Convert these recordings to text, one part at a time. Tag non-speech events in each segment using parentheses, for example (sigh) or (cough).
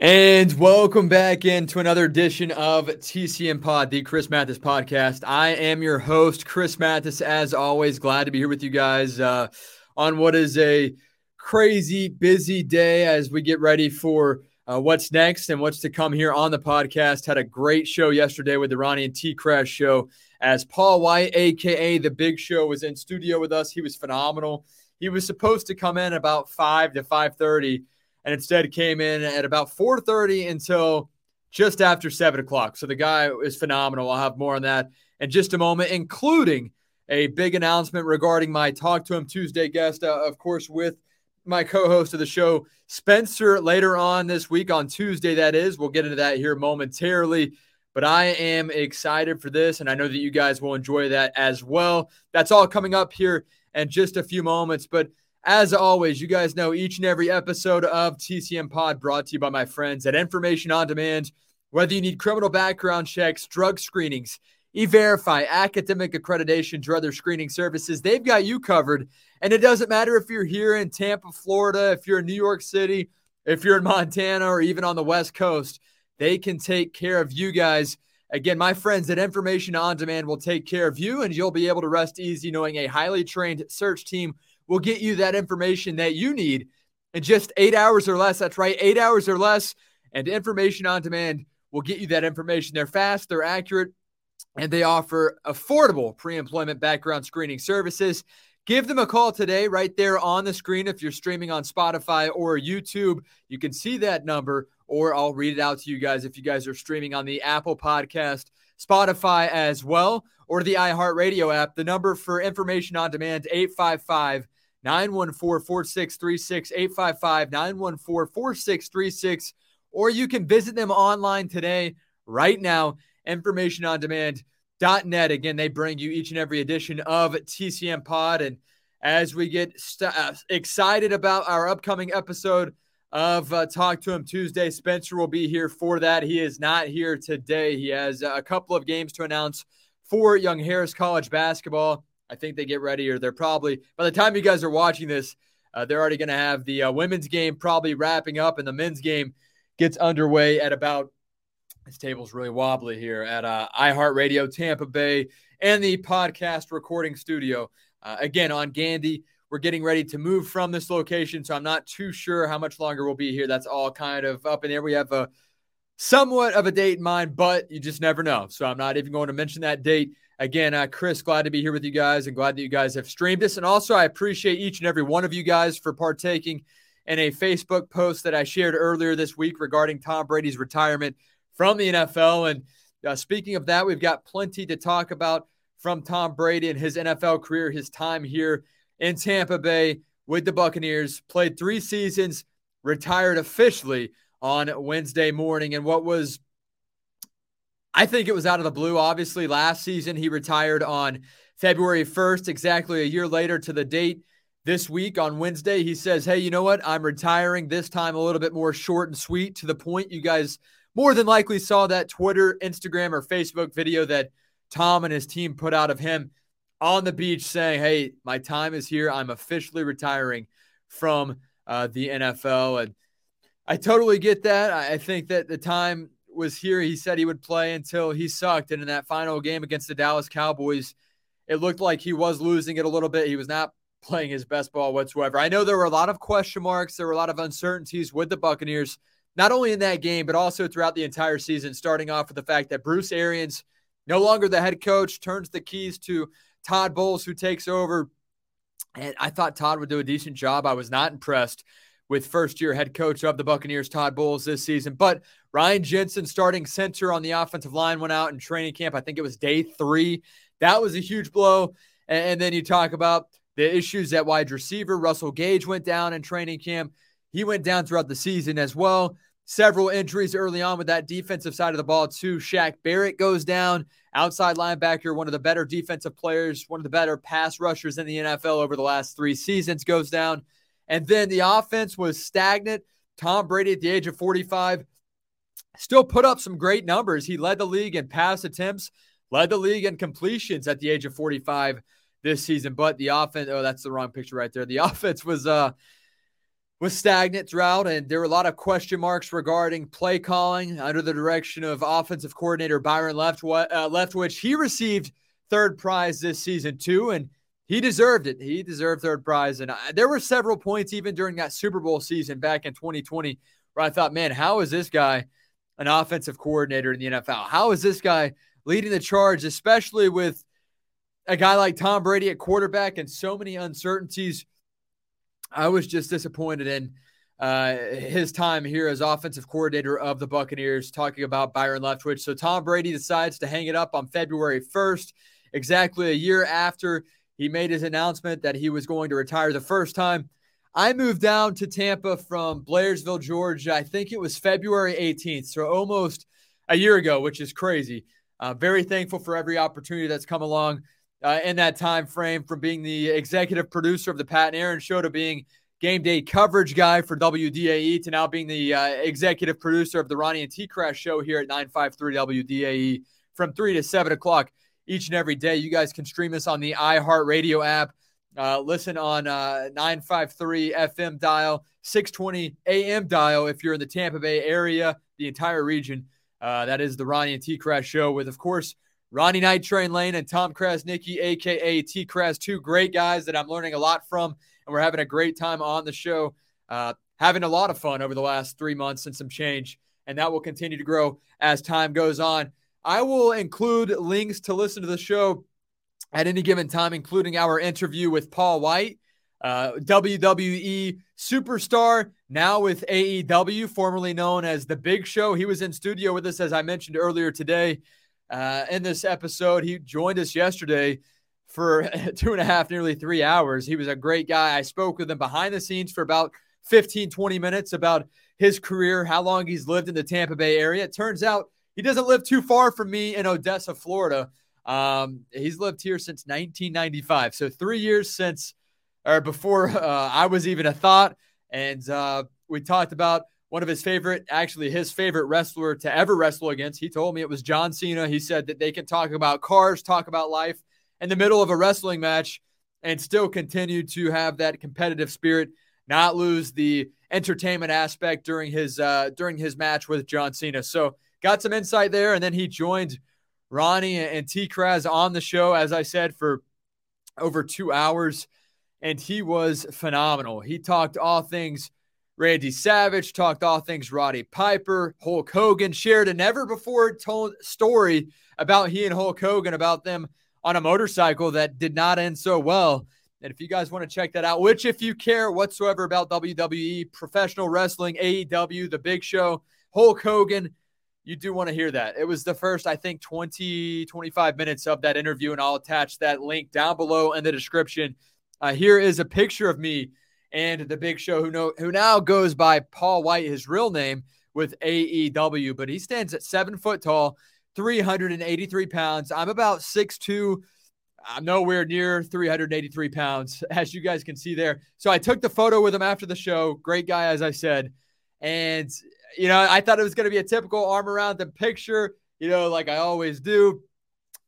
And welcome back into another edition of TCM Pod, the Chris Mathis podcast. I am your host, Chris Mathis. As always, glad to be here with you guys uh, on what is a crazy, busy day as we get ready for uh, what's next and what's to come here on the podcast. Had a great show yesterday with the Ronnie and TKras show as Paul Wight, aka the Big Show, was in studio with us. He was phenomenal. He was supposed to come in about five to five thirty and instead came in at about 4:30 until just after seven o'clock. So the guy is phenomenal. I'll have more on that in just a moment, including a big announcement regarding my Talk To 'Em Tuesday guest, uh, of course, with my co-host of the show, Spencer, later on this week on Tuesday. That is, we'll get into that here momentarily. But I am excited for this, and I know that you guys will enjoy that as well. That's all coming up here in just a few moments. But as always, you guys know each and every episode of TCM Pod brought to you by my friends at Information on Demand. Whether you need criminal background checks, drug screenings, e verify, academic accreditations, or other screening services, they've got you covered. And it doesn't matter if you're here in Tampa, Florida, if you're in New York City, if you're in Montana, or even on the West Coast, they can take care of you guys. Again, my friends at Information on Demand will take care of you, and you'll be able to rest easy knowing a highly trained search team will get you that information that you need in just eight hours or less. That's right, eight hours or less. And information on demand will get you that information. They're fast, they're accurate, and they offer affordable pre employment background screening services. Give them a call today, right there on the screen. If you're streaming on Spotify or YouTube, you can see that number, or I'll read it out to you guys if you guys are streaming on the Apple Podcast, Spotify as well, or the iHeartRadio app. The number for information on demand, 855 914 4636, 855 914 4636, or you can visit them online today, right now. Information on demand.net. Again, they bring you each and every edition of TCM Pod. And as we get st- uh, excited about our upcoming episode of uh, Talk To 'Em Tuesday, Spencer will be here for that. He is not here today. He has a couple of games to announce for Young Harris College basketball. I think they get ready, or they're probably by the time you guys are watching this, uh, they're already going to have the uh, women's game probably wrapping up, and the men's game gets underway at about. This table's really wobbly here at uh, iHeartRadio Tampa Bay and the podcast recording studio. Uh, again, on Gandy, we're getting ready to move from this location, so I'm not too sure how much longer we'll be here. That's all kind of up in there. We have a somewhat of a date in mind, but you just never know. So I'm not even going to mention that date. Again, uh, Chris, glad to be here with you guys and glad that you guys have streamed this. And also, I appreciate each and every one of you guys for partaking in a Facebook post that I shared earlier this week regarding Tom Brady's retirement from the NFL. And uh, speaking of that, we've got plenty to talk about from Tom Brady and his NFL career, his time here in Tampa Bay with the Buccaneers, played three seasons, retired officially on Wednesday morning. And what was I think it was out of the blue. Obviously, last season he retired on February 1st, exactly a year later to the date. This week on Wednesday, he says, Hey, you know what? I'm retiring this time a little bit more short and sweet to the point. You guys more than likely saw that Twitter, Instagram, or Facebook video that Tom and his team put out of him on the beach saying, Hey, my time is here. I'm officially retiring from uh, the NFL. And I totally get that. I think that the time was here, he said he would play until he sucked. And in that final game against the Dallas Cowboys, it looked like he was losing it a little bit. He was not playing his best ball whatsoever. I know there were a lot of question marks, there were a lot of uncertainties with the Buccaneers, not only in that game, but also throughout the entire season, starting off with the fact that Bruce Arians, no longer the head coach, turns the keys to Todd Bowles, who takes over. And I thought Todd would do a decent job. I was not impressed with first year head coach of the Buccaneers, Todd Bowles, this season. But Ryan Jensen, starting center on the offensive line, went out in training camp. I think it was day three. That was a huge blow. And, then you talk about the issues at wide receiver. Russell Gage went down in training camp. He went down throughout the season as well. Several injuries early on with that defensive side of the ball, too. Shaq Barrett goes down, outside linebacker, one of the better defensive players, one of the better pass rushers in the NFL over the last three seasons, goes down. And then the offense was stagnant. Tom Brady at the age of 45 still put up some great numbers. He led the league in pass attempts, led the league in completions at the age of 45 this season. But the offense, oh, that's the wrong picture right there. The (laughs) offense was uh was stagnant throughout, and there were a lot of question marks regarding play calling under the direction of offensive coordinator Byron Left, uh, Leftwich. He received third prize this season too, and he deserved it. He deserved third prize, and I, there were several points even during that Super Bowl season back in 2020 where I thought, man, how is this guy an offensive coordinator in the NFL? How is this guy leading the charge, especially with a guy like Tom Brady at quarterback and so many uncertainties? I was just disappointed in uh, his time here as offensive coordinator of the Buccaneers, talking about Byron Leftwich. So Tom Brady decides to hang it up on February 1st, exactly a year after he made his announcement that he was going to retire the first time. I moved down to Tampa from Blairsville, Georgia. I think it was February 18th, so almost a year ago, which is crazy. Uh, very thankful for every opportunity that's come along uh, in that time frame, from being the executive producer of the Pat and Aaron Show to being game day coverage guy for WDAE to now being the uh, executive producer of the Ronnie and TKras Show here at 953 WDAE from three to seven o'clock each and every day. You guys can stream us on the iHeartRadio app uh, listen on uh, 953 FM dial, 620 AM dial if you're in the Tampa Bay area, the entire region. Uh, that is the Ronnie and TKras show with, of course, Ronnie Night Train Lane and Tom Krasniqi, aka TKras, two great guys that I'm learning a lot from, and we're having a great time on the show. Uh, having a lot of fun over the last three months and some change, and that will continue to grow as time goes on. I will include links to listen to the show at any given time, including our interview with Paul Wight, uh, WWE superstar, now with AEW, formerly known as The Big Show. He was in studio with us, as I mentioned earlier today. Uh, in this episode, he joined us yesterday for (laughs) two and a half, nearly three hours. He was a great guy. I spoke with him behind the scenes for about 15, 20 minutes about his career, how long he's lived in the Tampa Bay area. It turns out he doesn't live too far from me in Odessa, Florida. Um, he's lived here since 1995, so three years since or before (laughs) uh, I was even a thought. And uh, we talked about one of his favorite, actually his favorite wrestler to ever wrestle against. He told me it was John Cena. He said that they can talk about cars, talk about life in the middle of a wrestling match, and still continue to have that competitive spirit, not lose the entertainment aspect during his uh, during his match with John Cena. So got some insight there, and then he joined Ronnie and TKras on the show, as I said, for over two hours, and he was phenomenal. He talked all things Randy Savage, talked all things Roddy Piper, Hulk Hogan, shared a never before told story about he and Hulk Hogan, about them on a motorcycle that did not end so well. And if you guys want to check that out, which if you care whatsoever about WWE, professional wrestling, AEW, The Big Show, Hulk Hogan, you do want to hear that. It was the first, I think, 20, 25 minutes of that interview, and I'll attach that link down below in the description. Uh, here is a picture of me and the big show who know who now goes by Paul Wight, his real name with AEW, but he stands at seven foot tall, 383 pounds. I'm about six two. I'm nowhere near 383 pounds, (laughs) as you guys can see there. So I took the photo with him after the show. Great guy, as I said. And you know, I thought it was going to be a typical arm around the picture, you know, like I always do.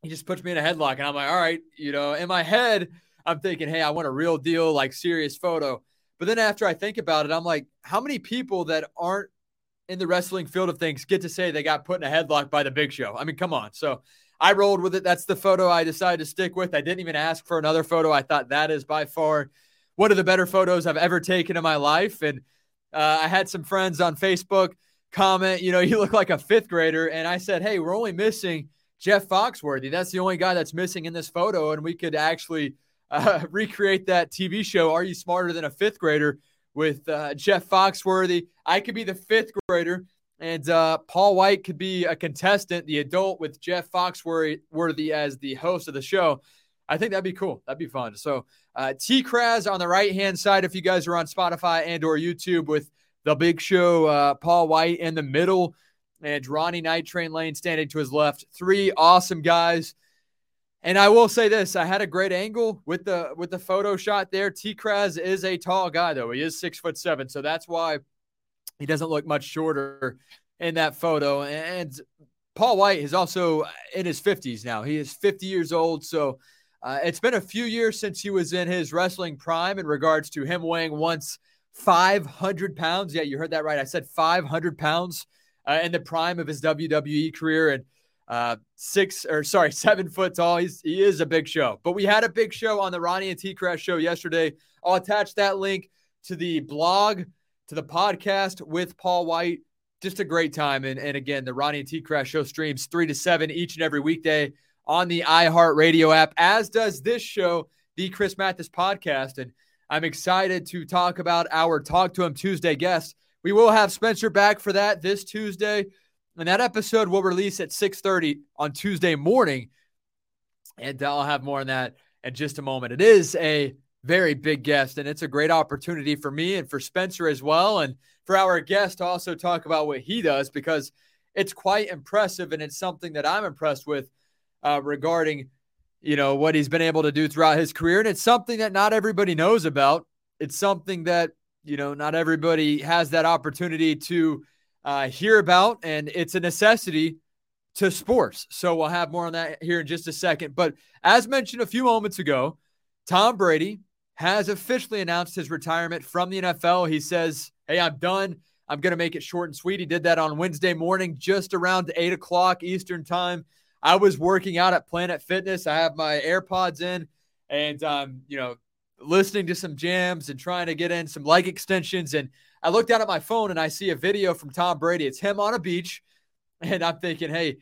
He just puts me in a headlock, and I'm like, all right, you know, in my head, I'm thinking, hey, I want a real deal, like serious photo. But then after I think about it, I'm like, how many people that aren't in the wrestling field of things get to say they got put in a headlock by the big show? I mean, come on. So I rolled with it. That's the photo I decided to stick with. I didn't even ask for another photo. I thought that is by far one of the better photos I've ever taken in my life. And uh, I had some friends on Facebook comment, you know, (laughs) you look like a fifth grader. And I said, hey, we're only missing Jeff Foxworthy. That's the only guy that's missing in this photo. And we could actually (laughs) uh, recreate that TV show, Are You Smarter Than a Fifth Grader, with uh, Jeff Foxworthy. I could be the fifth grader. And uh, Paul Wight could be a contestant, the adult, with Jeff Foxworthy as the host of the show. I think that'd be cool. That'd be fun. So uh, TKras on the right hand side, if you guys are on Spotify and or YouTube with the big show, uh, Paul Wight in the middle, and Ronnie Night Train Lane standing to his left. Three awesome guys. And I will say this: I had a great angle with the with the photo shot there. TKras is a tall guy, though. He is six foot seven, so that's why he doesn't look much shorter in that photo. And Paul Wight is also in his fifties now. He is fifty years old, so uh, it's been a few years since he was in his wrestling prime in regards to him weighing once 500 pounds. Yeah, you heard that right. I said 500 pounds uh, in the prime of his WWE career and uh, six or sorry, (laughs) seven foot tall. He's he is a big show. But we had a big show on the Ronnie and TKras show yesterday. I'll attach that link to the blog, to the podcast with Paul Wight. Just a great time. And, and again, the Ronnie and T Crash show streams three to seven each and every weekday on the iHeartRadio app, as does this show, the Chris Mathis podcast. And I'm excited to talk about our Talk To 'Em Tuesday guest. We will have Spencer back for that this Tuesday. And that episode will release at 6:30 on Tuesday morning. And I'll have more on that in just a moment. It is a very big guest, and it's a great opportunity for me and for Spencer as well, and for our guest to also talk about what he does because it's quite impressive, and it's something that I'm impressed with uh, regarding, you know, what he's been able to do throughout his career, and it's something that not everybody knows about. It's something that you know not everybody has that opportunity to uh, hear about, and it's a necessity to sports. So we'll have more on that here in just a second. But as mentioned a few moments ago, Tom Brady has officially announced his retirement from the NFL. He says, Hey, I'm done. I'm going to make it short and sweet. He did that on Wednesday morning, just around eight o'clock Eastern time. I was working out at Planet Fitness. I have my AirPods in and, um, you know, listening to some jams and trying to get in some leg extensions. And I look down at my phone and I see a video from Tom Brady. It's him on a beach. (laughs) And I'm thinking, hey,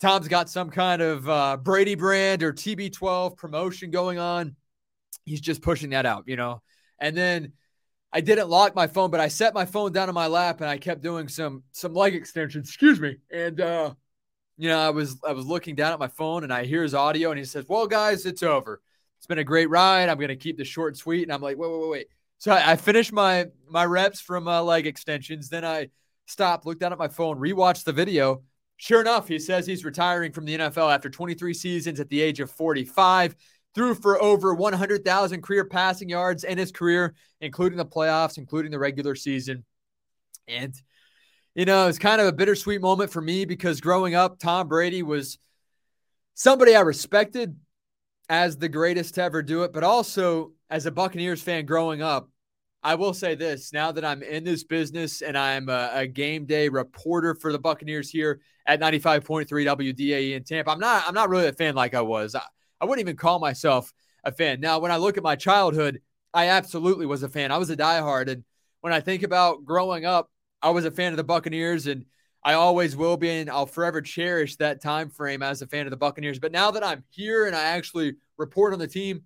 Tom's got some kind of uh, Brady brand or TB12 promotion going on. He's just pushing that out, you know. And then I didn't lock my phone, but I set my phone down on my lap and I kept doing some some leg extensions. Excuse me. And uh, you know, I was I was looking down at my phone and I hear his audio and he says, "Well, guys, it's over. It's been a great ride. I'm gonna keep this short and sweet." And I'm like, "Wait, wait, wait, wait." So I, I finished my my reps from uh, leg extensions. Then I stopped, looked down at my phone, rewatched the video. Sure enough, he says he's retiring from the NFL after 23 seasons at the age of 45. Threw for over 100,000 career passing yards in his career, including the playoffs, including the regular season. And, you know, it's kind of a bittersweet moment for me because growing up, Tom Brady was somebody I respected as the greatest to ever do it, but also as a Buccaneers fan growing up, I will say this now that I'm in this business and I'm a, a, game day reporter for the Buccaneers here at 95.3 WDAE in Tampa. I'm not I'm not really a fan like I was. I, I wouldn't even call myself a fan. Now, when I look at my childhood, I absolutely was a fan. I was a diehard. And when I think about growing up, I was a fan of the Buccaneers and I always will be, and I'll forever cherish that time frame as a fan of the Buccaneers. But now that I'm here and I actually report on the team,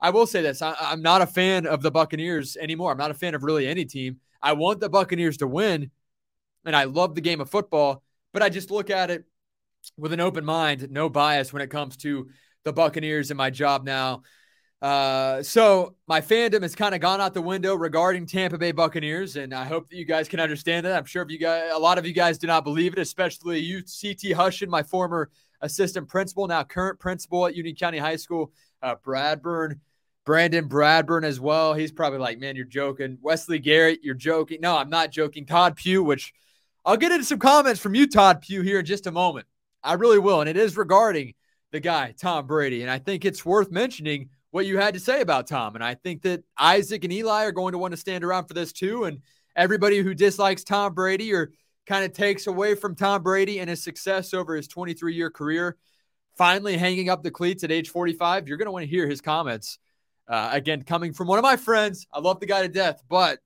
I will say this: I, I'm not a fan of the Buccaneers anymore. I'm not a fan of really any team. I want the Buccaneers to win, and I love the game of football. But I just look at it with an open mind, no bias when it comes to the Buccaneers and my job now. Uh, so my fandom has kind of gone out the window regarding Tampa Bay Buccaneers, and I hope that you guys can understand that. I'm sure if you guys, a lot of you guys do not believe it, especially you, CT Hushin, my former assistant principal, now current principal at Union County High School, uh, Bradburn Brandon Bradburn as well. He's probably like, man, you're joking. Wesley Garrett, you're joking. No, I'm not joking. Todd Pugh, which I'll get into some comments from you, Todd Pugh, here in just a moment. I really will. And it is regarding the guy, Tom Brady. And I think it's worth mentioning what you had to say about Tom. And I think that Isaac and Eli are going to want to stand around for this too. And everybody who dislikes Tom Brady or kind of takes away from Tom Brady and his success over his 23 year career, finally hanging up the cleats at age 45, you're going to want to hear his comments uh, again, coming from one of my friends, I love the guy to death, but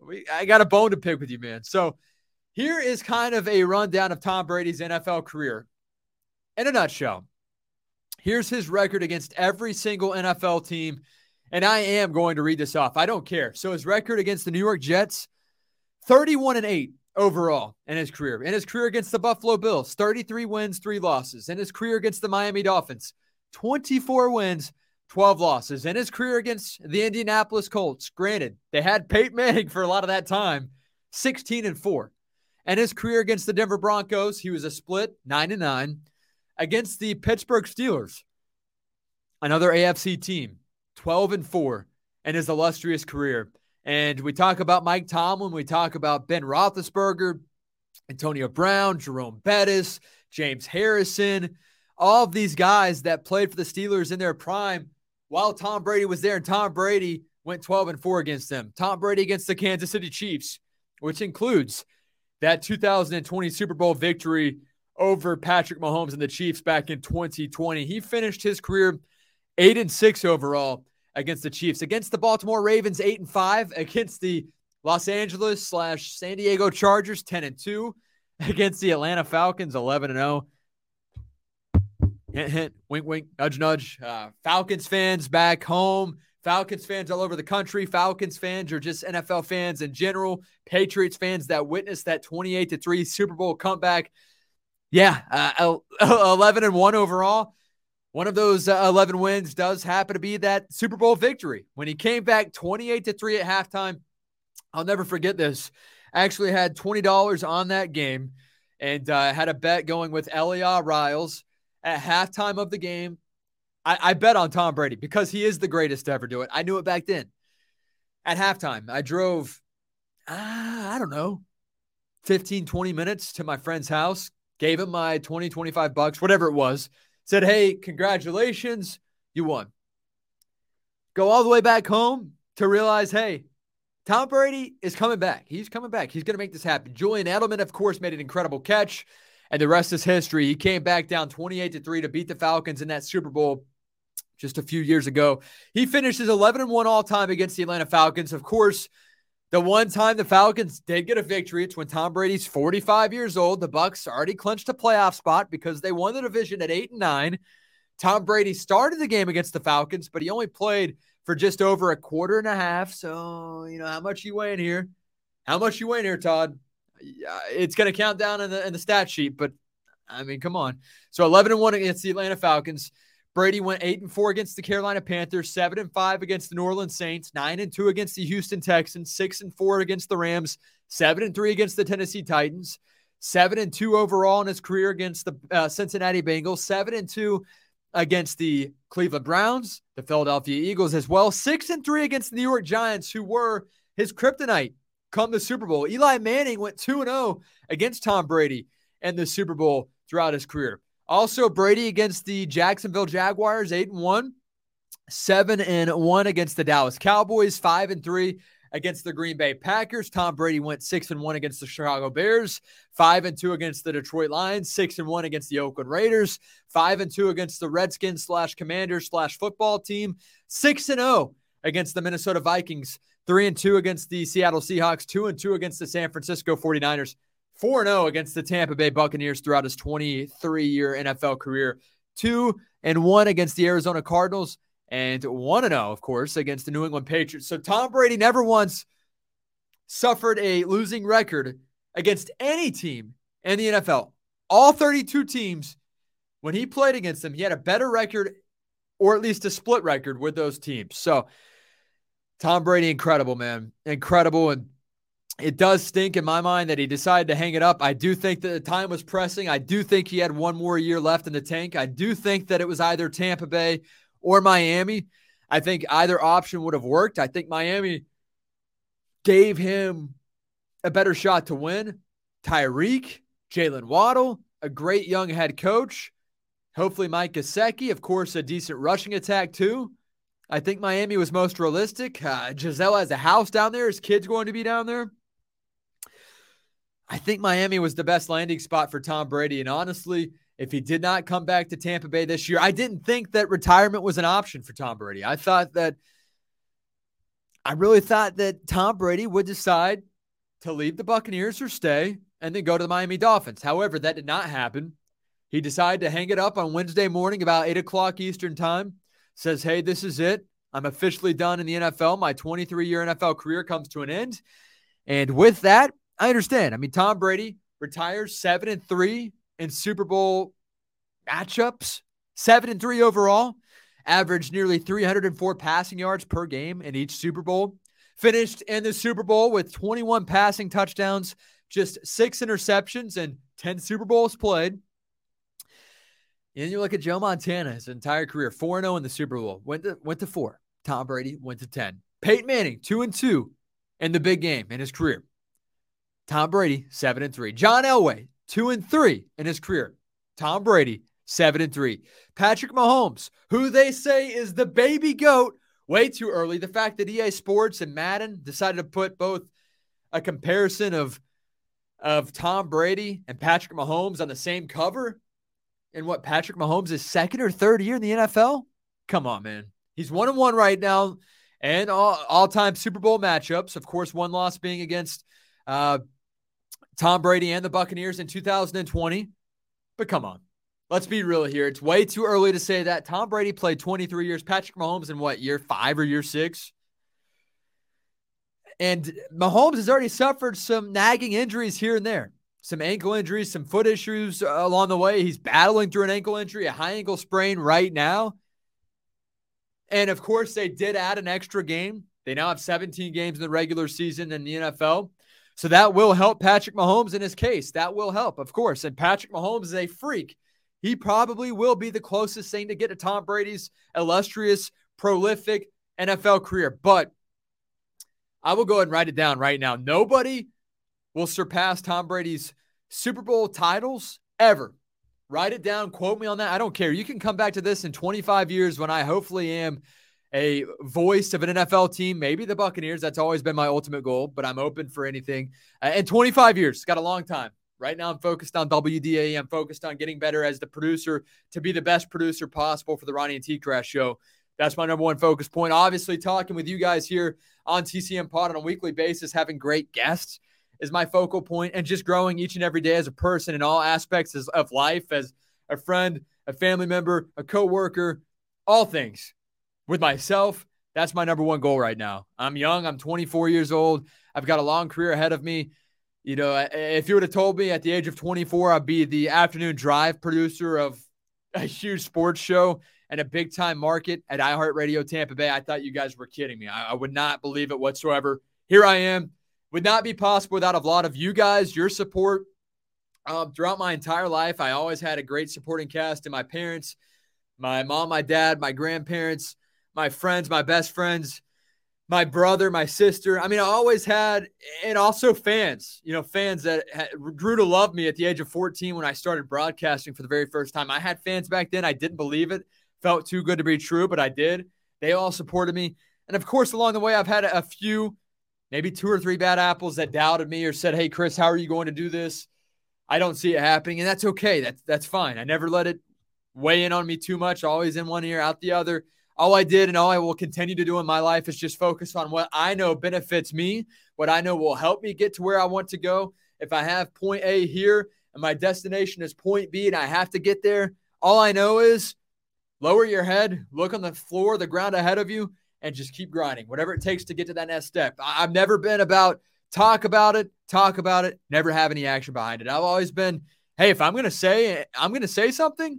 we, I got a bone to pick with you, man. So here is kind of a rundown of Tom Brady's NFL career in a nutshell. Here's his record against every single NFL team. And I am going to read this off. I don't care. So his record against the New York Jets, 31 and 8 overall in his career. In his career against the Buffalo Bills, 33 wins, 3 losses. In his career against the Miami Dolphins, 24 wins, 12 losses. In his career against the Indianapolis Colts, granted, they had Peyton Manning for a lot of that time, 16 and 4. And his career against the Denver Broncos, he was a split 9 and 9. Against the Pittsburgh Steelers, another AFC team, 12 and 4 in his illustrious career. And we talk about Mike Tomlin, we talk about Ben Roethlisberger, Antonio Brown, Jerome Bettis, James Harrison, all of these guys that played for the Steelers in their prime while Tom Brady was there. And Tom Brady went 12 and 4 against them. Tom Brady against the Kansas City Chiefs, which includes that 2020 Super Bowl victory over Patrick Mahomes and the Chiefs back in 2020. He finished his career 8 and 6 overall against the Chiefs. Against the Baltimore Ravens 8 and 5, against the Los Angeles slash San Diego Chargers 10 and 2, (laughs) against the Atlanta Falcons 11 and 0. Hint, hint, wink, wink, nudge, nudge. Uh, Falcons fans back home Falcons fans all over the country, Falcons fans or just NFL fans in general, Patriots fans that witnessed that 28 to 3 Super Bowl comeback. Yeah, uh, (laughs) 11 and 1 overall. One of those uh, 11 wins does happen to be that Super Bowl victory. When he came back 28 to 3 at halftime, I'll never forget this. Actually had $20 on that game and uh, had a bet going with Elia Riles at halftime of the game I, I bet on Tom Brady because he is the greatest to ever do it. I knew it back then. At halftime, I drove, uh, I don't know, 15, 20 minutes to my friend's house, gave him my 20, 25 bucks, whatever it was, said, Hey, congratulations, you won. Go all the way back home to realize, hey, Tom Brady is coming back. He's coming back. He's going to make this happen. Julian Edelman, of course, made an incredible catch, and the rest is history. He came back down 28 to 3 to beat the Falcons in that Super Bowl just a few years ago. He finishes 11 and 1 all time against the Atlanta Falcons. Of course, the one time the Falcons did get a victory, it's when Tom Brady's 45 years old. The Bucs already clinched a playoff spot because they won the division at 8 and 9. Tom Brady started the game against the Falcons, but he only played for just over a quarter and a half. So, you know, how much you weighing here? How much you weighing here, Todd? It's going to count down in the in the stat sheet, but I mean, come on. So 11 and 1 against the Atlanta Falcons. Brady went eight and four against the Carolina Panthers, seven and five against the New Orleans Saints, nine and two against the Houston Texans, six and four against the Rams, seven and three against the Tennessee Titans, seven and two overall in his career against the uh, Cincinnati Bengals, seven and two against the Cleveland Browns, the Philadelphia Eagles as well, six and three against the New York Giants, who were his kryptonite come the Super Bowl. Eli Manning went two and zero oh against Tom Brady and the Super Bowl throughout his career. Also, Brady against the Jacksonville Jaguars, eight and one, seven and one against the Dallas Cowboys, five and three against the Green Bay Packers. Tom Brady went six and one against the Chicago Bears, five and two against the Detroit Lions, six and one against the Oakland Raiders, five and two against the Redskins slash Commanders slash football team, six and zero oh against the Minnesota Vikings, three and two against the Seattle Seahawks, two and two against the San Francisco 49ers. 4 0 against the Tampa Bay Buccaneers throughout his 23 year NFL career. 2 and 1 against the Arizona Cardinals, and 1 0, of course, against the New England Patriots. So Tom Brady never once suffered a losing record against any team in the NFL. All 32 teams, when he played against them, he had a better record or at least a split record with those teams. So Tom Brady, incredible, man. Incredible. And it does stink in my mind that he decided to hang it up. I do think that the time was pressing. I do think he had one more year left in the tank. I do think that it was either Tampa Bay or Miami. I think either option would have worked. I think Miami gave him a better shot to win. Tyreek, Jaylen Waddle, a great young head coach. Hopefully, Mike Gesicki, of course, a decent rushing attack too. I think Miami was most realistic. Uh, Gisele has a house down there. His kid's going to be down there. I think Miami was the best landing spot for Tom Brady. And honestly, if he did not come back to Tampa Bay this year, I didn't think that retirement was an option for Tom Brady. I thought that, I really thought that Tom Brady would decide to leave the Buccaneers or stay and then go to the Miami Dolphins. However, that did not happen. He decided to hang it up on Wednesday morning about 8 o'clock Eastern Time. Says, hey, this is it. I'm officially done in the NFL. My 23 year NFL career comes to an end. And with that, I understand. I mean, Tom Brady retires seven and three in Super Bowl matchups, seven and three overall, averaged nearly 304 passing yards per game in each Super Bowl. Finished in the Super Bowl with 21 passing touchdowns, just six interceptions, and 10 Super Bowls played. And you look at Joe Montana, his entire career, 4 0 in the Super Bowl, went to, went to four. Tom Brady went to 10. Peyton Manning, 2 and 2 in the big game in his career. Tom Brady, seven and three. John Elway, two and three in his career. Tom Brady, seven and three. Patrick Mahomes, who they say is the baby goat, way too early. The fact that EA Sports and Madden decided to put both a comparison of of Tom Brady and Patrick Mahomes on the same cover and what Patrick Mahomes is second or third year in the NFL? Come on, man. He's one and one right now and all, all-time Super Bowl matchups. Of course, one loss being against uh, Tom Brady and the Buccaneers in 2020. But come on. Let's be real here. It's way too early to say that. Tom Brady played 23 years. Patrick Mahomes in what, year five or year six? And Mahomes has already suffered some nagging injuries here and there, some ankle injuries, some foot issues uh, along the way. He's battling through an ankle injury, a high ankle sprain right now. And of course, they did add an extra game. They now have 17 games in the regular season in the NFL. So that will help Patrick Mahomes in his case. That will help, of course. And Patrick Mahomes is a freak he probably will be the closest thing to get to Tom Brady's illustrious, prolific NFL career. But I will go ahead and write it down right now. Nobody will surpass Tom Brady's Super Bowl titles ever. Write it down, quote me on that. I don't care. You can come back to this in 25 years when I hopefully am a voice of an NFL team, maybe the Buccaneers. That's always been my ultimate goal, but I'm open for anything. Uh, and 25 years, got a long time. Right now, I'm focused on WDAE. I'm focused on getting better as the producer to be the best producer possible for the Ronnie and TKras show. That's my number one focus point. Obviously, talking with you guys here on TCM Pod on a weekly basis, having great guests is my focal point, and just growing each and every day as a person in all aspects of life, as a friend, a family member, a coworker, all things. With myself, that's my number one goal right now. I'm young. I'm 24 years old. I've got a long career ahead of me. You know, if you would have told me at the age of 24, I'd be the afternoon drive producer of (laughs) a huge sports show and a big time market at iHeartRadio Tampa Bay, I thought you guys were kidding me. I, I would not believe it whatsoever. Here I am. Would not be possible without a lot of you guys, your support. Um, throughout my entire life, I always had a great supporting cast and my parents, my mom, my dad, my grandparents, my friends, my best friends my brother, my sister. I mean, I always had, and also fans, you know, fans that grew to love me at the age of 14 when I started broadcasting for the very first time. I had fans back then. I didn't believe it, felt too good to be true, but I did. They all supported me. And of course, along the way, I've had a few, maybe two or three bad apples that doubted me or said, Hey, Chris, how are you going to do this? I don't see it happening. And that's okay. That's, that's fine. I never let it weigh in on me too much, always in one ear, out the other all I did and all I will continue to do in my life is just focus on what I know benefits me, what I know will help me get to where I want to go. If I have point A here and my destination is point B and I have to get there, all I know is lower your head, look on the floor, the ground ahead of you, and just keep grinding, whatever it takes to get to that next step. I've never been about talk about it, talk about it, never have any action behind it. I've always been, hey, if I'm going to say, I'm going to say something,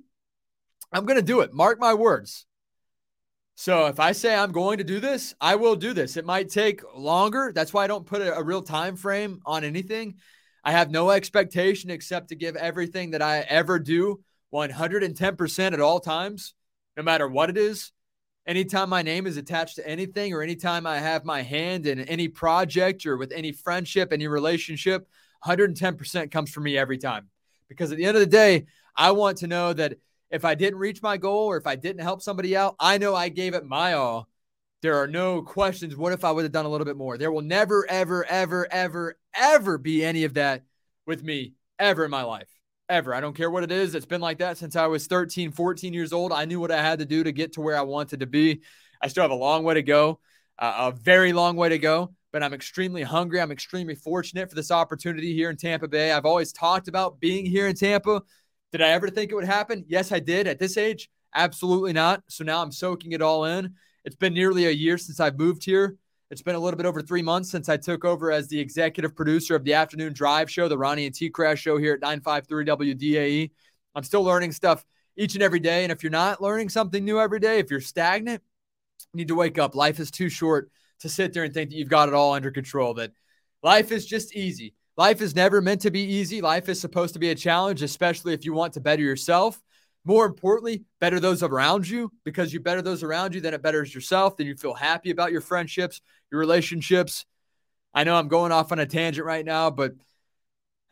I'm going to do it. Mark my words. So if I say I'm going to do this, I will do this. It might take longer. That's why I don't put a, a, real time frame on anything. I have no expectation except to give everything that I ever do 110% at all times, no matter what it is. Anytime my name is attached to anything or anytime I have my hand in any project or with any friendship, any relationship, 110% comes from me every time. Because at the end of the day, I want to know that if I didn't reach my goal or if I didn't help somebody out, I know I gave it my all. There are no questions. What if I would have done a little bit more? There will never, ever, ever, ever, ever be any of that with me ever in my life. Ever. I don't care what it is. It's been like that since I was 13, 14 years old. I knew what I had to do to get to where I wanted to be. I still have a long way to go, uh, a very long way to go, but I'm extremely hungry. I'm extremely fortunate for this opportunity here in Tampa Bay. I've always talked about being here in Tampa did I ever think it would happen? Yes, I did. At this age, absolutely not. So now I'm soaking it all in. It's been nearly a year since I've moved here. It's been a little bit over three months since I took over as the executive producer of the afternoon drive show, the Ronnie and TKras show here at 953 WDAE. I'm still learning stuff each and every day. And if you're not learning something new every day, if you're stagnant, you need to wake up. Life is too short to sit there and think that you've got it all under control, that life is just easy. Life is never meant to be easy. Life is supposed to be a challenge, especially if you want to better yourself. More importantly, better those around you because you better those around you, then it betters yourself. Then you feel happy about your friendships, your relationships. I know I'm going off on a tangent right now, but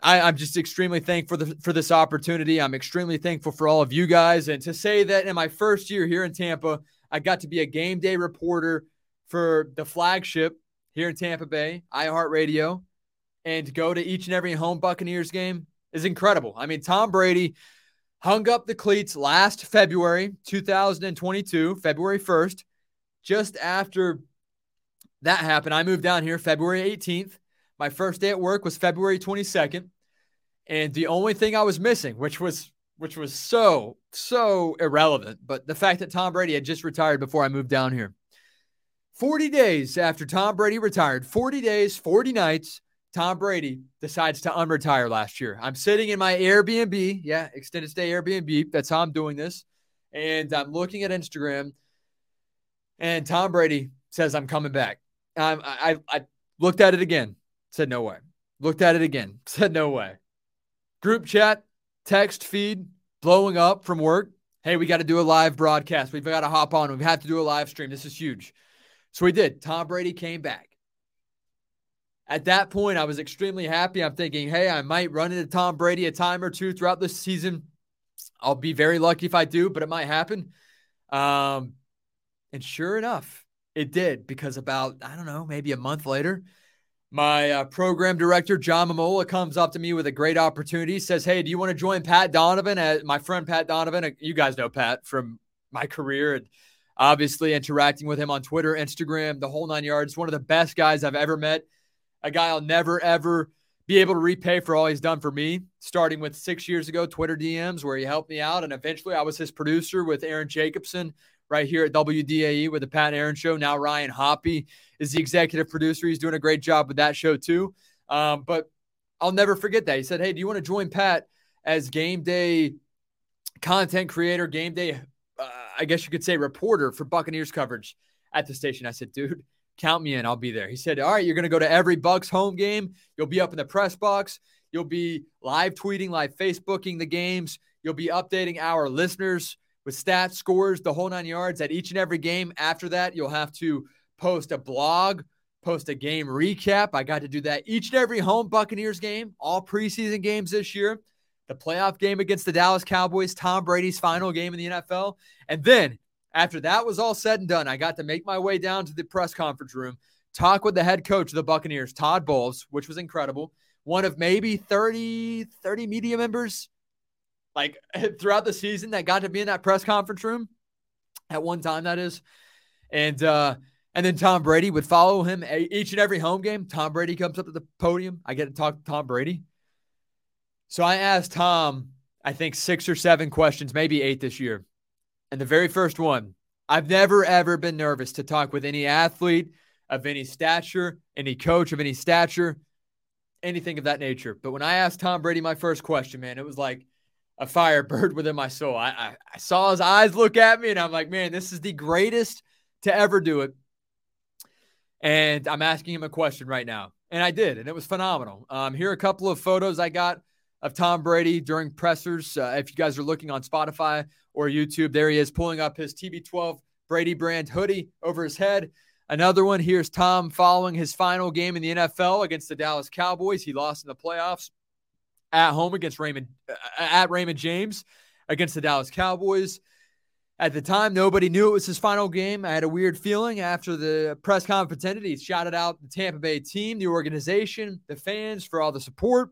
I, am just extremely thankful for, the, for this opportunity. I'm extremely thankful for all of you guys. And to say that in my first year here in Tampa, I got to be a game day reporter for the flagship here in Tampa Bay, iHeartRadio, and go to each and every home Buccaneers game is incredible. I mean, Tom Brady hung up the cleats last February 2022, February 1st, just after that happened. I moved down here February 18th. My first day at work was February 22nd. And the only thing I was missing, which was which was so so irrelevant, but the fact that Tom Brady had just retired before I moved down here. 40 days after Tom Brady retired, 40 days, 40 nights, Tom Brady decides to unretire last year. I'm sitting in my Airbnb, yeah, extended stay Airbnb. That's how I'm doing this. And I'm looking at Instagram, and Tom Brady says, I'm coming back. Um, I, I looked at it again, said, no way. Looked at it again, (laughs) said, no way. Group chat, text feed blowing up from work. Hey, we got to do a live broadcast. We've got to hop on. We have to do a live stream. This is huge. So we did. Tom Brady came back. At that point, I was extremely happy. I'm thinking, hey, I might run into Tom Brady a time or two throughout the season. I'll be very lucky if I do, but it might happen. Um, and sure enough, it did because about, I don't know, maybe a month later, my uh, program director, John Mamola, comes up to me with a great opportunity. Says, Hey, do you want to join Pat Donovan? My friend Pat Donovan, uh, you guys know Pat from my career and obviously interacting with him on Twitter, Instagram, the whole nine yards. One of the best guys I've ever met a guy I'll never, ever be able to repay for all he's done for me, starting with six years ago, Twitter DMs, where he helped me out. And eventually I was his producer with Aaron Jacobson right here at WDAE with the Pat Aaron Show. Now Ryan Hoppy is the executive producer. He's doing a great job with that show too. Um, but I'll never forget that. He said, Hey, do you want to join Pat as game day content creator, game day, uh, I guess you could say reporter for Buccaneers coverage at the station? I said, Dude, count me in. I'll be there. He said, All right, you're going to go to every Bucs home game. You'll be up in the press box. You'll be live tweeting, live Facebooking the games. You'll be updating our listeners with stats, scores, the whole nine yards at each and every game. After that, you'll have to post a blog, post a game recap. I got to do that each and every home Buccaneers game, all preseason games this year, the playoff game against the Dallas Cowboys, Tom Brady's final game in the NFL. And then after that was all said and done, I got to make my way down to the press conference room, talk with the head coach of the Buccaneers, Todd Bowles, which was incredible. One of maybe 30, 30 media members like (laughs) throughout the season that got to be in that press conference room at one time, that is. And, uh, and then Tom Brady would follow him each and every home game. Tom Brady comes up to the podium. I get to talk to Tom Brady. So I asked Tom, I think six or seven questions, maybe eight this year. And the very first one, I've never ever been nervous to talk with any athlete of any stature, any coach of any stature, anything of that nature. But when I asked Tom Brady my first question, man, it was like a fire (laughs) burned within my soul. I, I, I saw his eyes look at me and I'm like, man, this is the greatest to ever do it. And I'm asking him a question right now. And I did, and it was phenomenal. Um, here are a couple of photos I got of Tom Brady during pressers. Uh, if you guys are looking on Spotify or YouTube, there he is pulling up his TB12 Brady brand hoodie over his head. Another one here's Tom following his final game in the NFL against the Dallas Cowboys. He lost in the playoffs at home against Raymond uh, at Raymond James against the Dallas Cowboys. At the time, nobody knew it was his final game. I had a weird feeling after the press conference ended. He shouted out the Tampa Bay team, the organization, the fans for all the support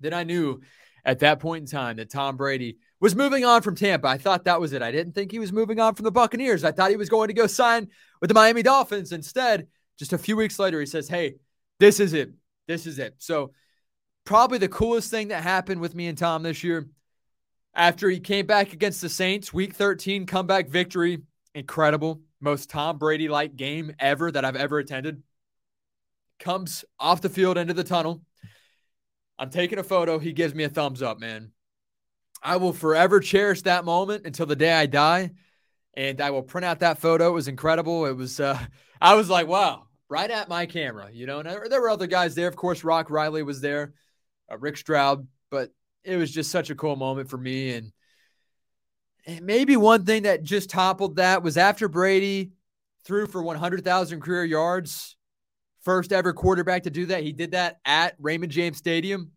then I knew at that point in time that Tom Brady was moving on from Tampa. I thought that was it. I didn't think he was moving on from the Buccaneers. I thought he was going to go sign with the Miami Dolphins. Instead, just a few weeks later, he says, Hey, this is it. This is it. So, probably the coolest thing that happened with me and Tom this year after he came back against the Saints, week 13 comeback victory. Incredible. Most Tom Brady like game ever that I've ever attended. Comes off the field into the tunnel I'm taking a photo. He gives me a thumbs up, man. I will forever cherish that moment until the day I die. And I will print out that photo. It was incredible. It was, uh, I was like, wow, right at my camera, you know. And there were other guys there. Of course, Rock Riley was there, uh, Rick Stroud, but it was just such a cool moment for me. And, and maybe one thing that just toppled that was after Brady threw for 100,000 career yards First ever quarterback to do that. He did that at Raymond James Stadium.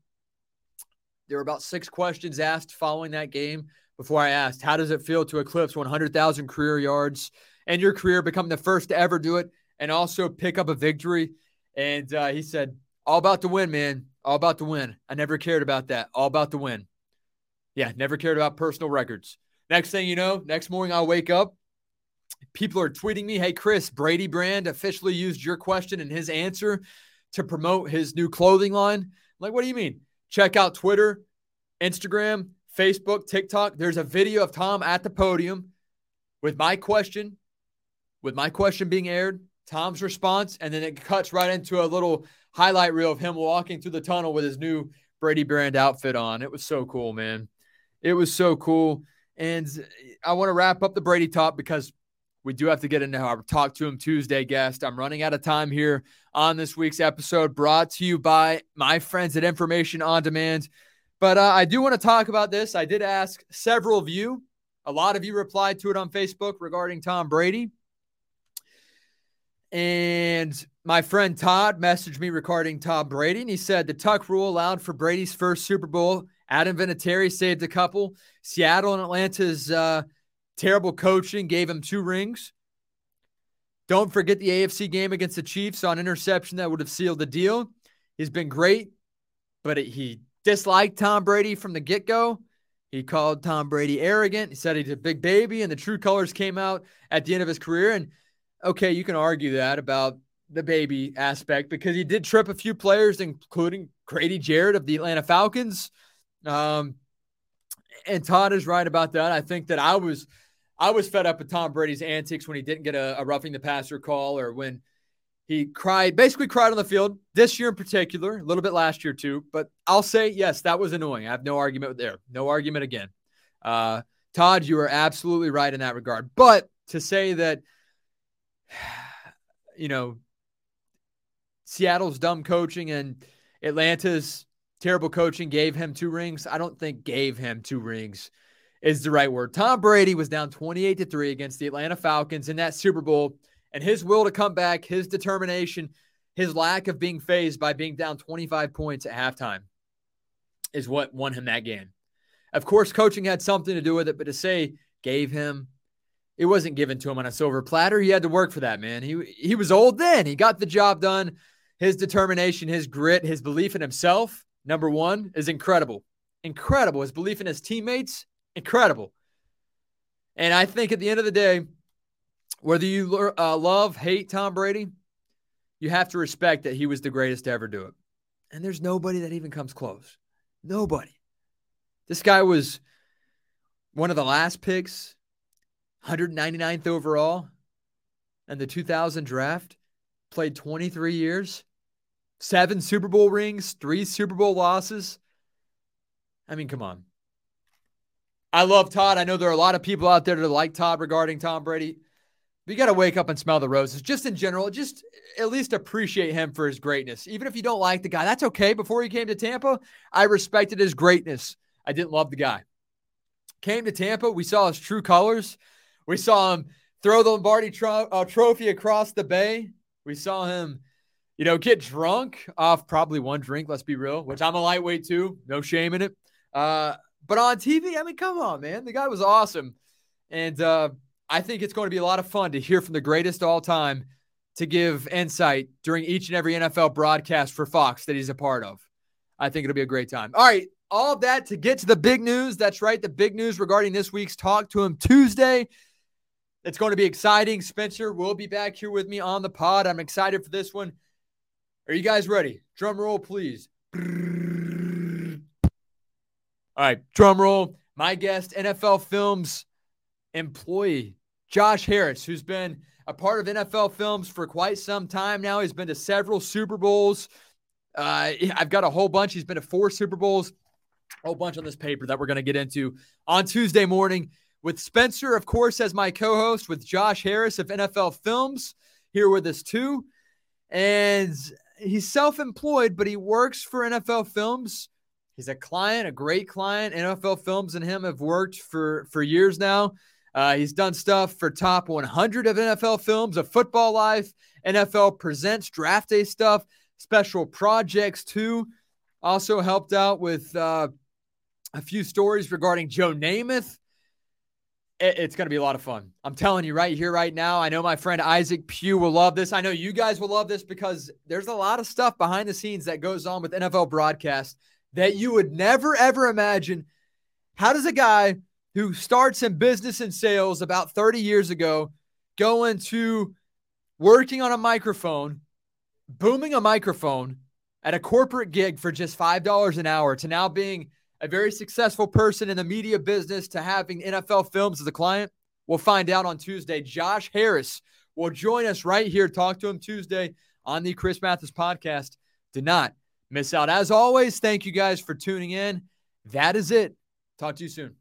There were about six questions asked following that game before I asked, how does it feel to eclipse 100,000 career yards and your career, become the first to ever do it, and also pick up a victory? And uh, he said, all about the win, man. All about the win. I never cared about that. All about the win. Yeah, never cared about personal records. Next thing you know, next morning I'll wake up. People are tweeting me, hey, Chris, Brady Brand officially used your question and his answer to promote his new clothing line. I'm like, what do you mean? Check out Twitter, Instagram, Facebook, TikTok. There's a video of Tom at the podium with my question, with my question being aired, Tom's response, and then it cuts right into a little highlight reel of him walking through the tunnel with his new Brady Brand outfit on. It was so cool, man. It was so cool. And I want to wrap up the Brady talk because we do have to get into our Talk To 'Em Tuesday guest. I'm running out of time here on this week's episode, brought to you by my friends at Information on Demand. But uh, I do want to talk about this. I did ask several of you, a lot of you replied to it on Facebook regarding Tom Brady. And my friend Todd messaged me regarding Tom Brady, and he said the tuck rule allowed for Brady's first Super Bowl. Adam Vinatieri saved a couple. Seattle and Atlanta's uh, terrible coaching gave him two rings. Don't forget the AFC game against the Chiefs on interception that would have sealed the deal. He's been great, but it, he disliked Tom Brady from the get go. He called Tom Brady arrogant. He said he's a big baby, and the true colors came out at the end of his career. And okay, you can argue that about the baby aspect because he did trip a few players, including Grady Jarrett of the Atlanta Falcons. Um, and Todd is right about that. I think that I was I was fed up with Tom Brady's antics when he didn't get a, a roughing the passer call or when he cried, basically cried on the field this year in particular, a little bit last year too. But I'll say, yes, that was annoying. I have no argument there. No argument again. Uh, Todd, you are absolutely right in that regard. But to say that, (sighs) you know, Seattle's dumb coaching and Atlanta's terrible coaching gave him two rings. I don't think gave him two rings is the right word. Tom Brady was down 28 to 3 against the Atlanta Falcons in that Super Bowl, and his will to come back, his determination, his lack of being fazed by being down 25 points at halftime is what won him that game. Of course, coaching had something to do with it, but to say gave him, it wasn't given to him on a silver platter. He had to work for that, man. He he was old then. He got the job done. His determination, his grit, his belief in himself, number one, is incredible. Incredible. His belief in his teammates, incredible. And I think at the end of the day, whether you uh, love, hate Tom Brady, you have to respect that he was the greatest to ever do it. And there's nobody that even comes close. Nobody. This guy was one of the last picks, 199th overall, and the 2000 draft. Played 23 years, seven Super Bowl rings, three Super Bowl losses. I mean, come on. I love Todd. I know there are a lot of people out there that like Todd regarding Tom Brady. But you got to wake up and smell the roses. Just in general, just at least appreciate him for his greatness. Even if you don't like the guy, that's okay. Before he came to Tampa, I respected his greatness. I didn't love the guy. Came to Tampa, we saw his true colors. We saw him throw the Lombardi tro- uh, trophy across the bay. We saw him, you know, get drunk off probably one drink, let's be real, which I'm a lightweight too. No shame in it. Uh, but on TV, I mean, come on, man. The guy was awesome. And uh, I think it's going to be a lot of fun to hear from the greatest all time to give insight during each and every NFL broadcast for Fox that he's a part of. I think it'll be a great time. All right. All that to get to the big news. That's right. The big news regarding this week's Talk To 'Em Tuesday. It's going to be exciting. Spencer will be back here with me on the pod. I'm excited for this one. Are you guys ready? Drum roll, please. All right, drum roll. My guest, NFL Films employee, Josh Harris, who's been a part of NFL Films for quite some time now. He's been to several Super Bowls. Uh, I've got a whole bunch. He's been to four Super Bowls, a whole bunch on this paper that we're going to get into on Tuesday morning with Spencer, of course, as my co host, with Josh Harris of NFL Films here with us too. And he's self employed, but he works for NFL Films He's a client, a great client. NFL Films and him have worked for for years now. Uh, he's done stuff for top 100 of NFL Films, of Football Life, NFL Presents Draft Day stuff, special projects too. Also helped out with uh, a few stories regarding Joe Namath it's going to be a lot of fun. I'm telling you right here, right now. I know my friend Isaac Pugh will love this. I know you guys will love this because there's a lot of stuff behind the scenes that goes on with NFL broadcast that you would never, ever imagine. How does a guy who starts in business and sales about 30 years ago go into working on a microphone, booming a microphone at a corporate gig for just $5 an hour to now being a very successful person in the media business to having NFL Films as a client? We'll find out on Tuesday. Josh Harris will join us right here. Talk To 'Em Tuesday on the Chris Mathis podcast. Do not miss out. As always, thank you guys for tuning in. That is it. Talk to you soon.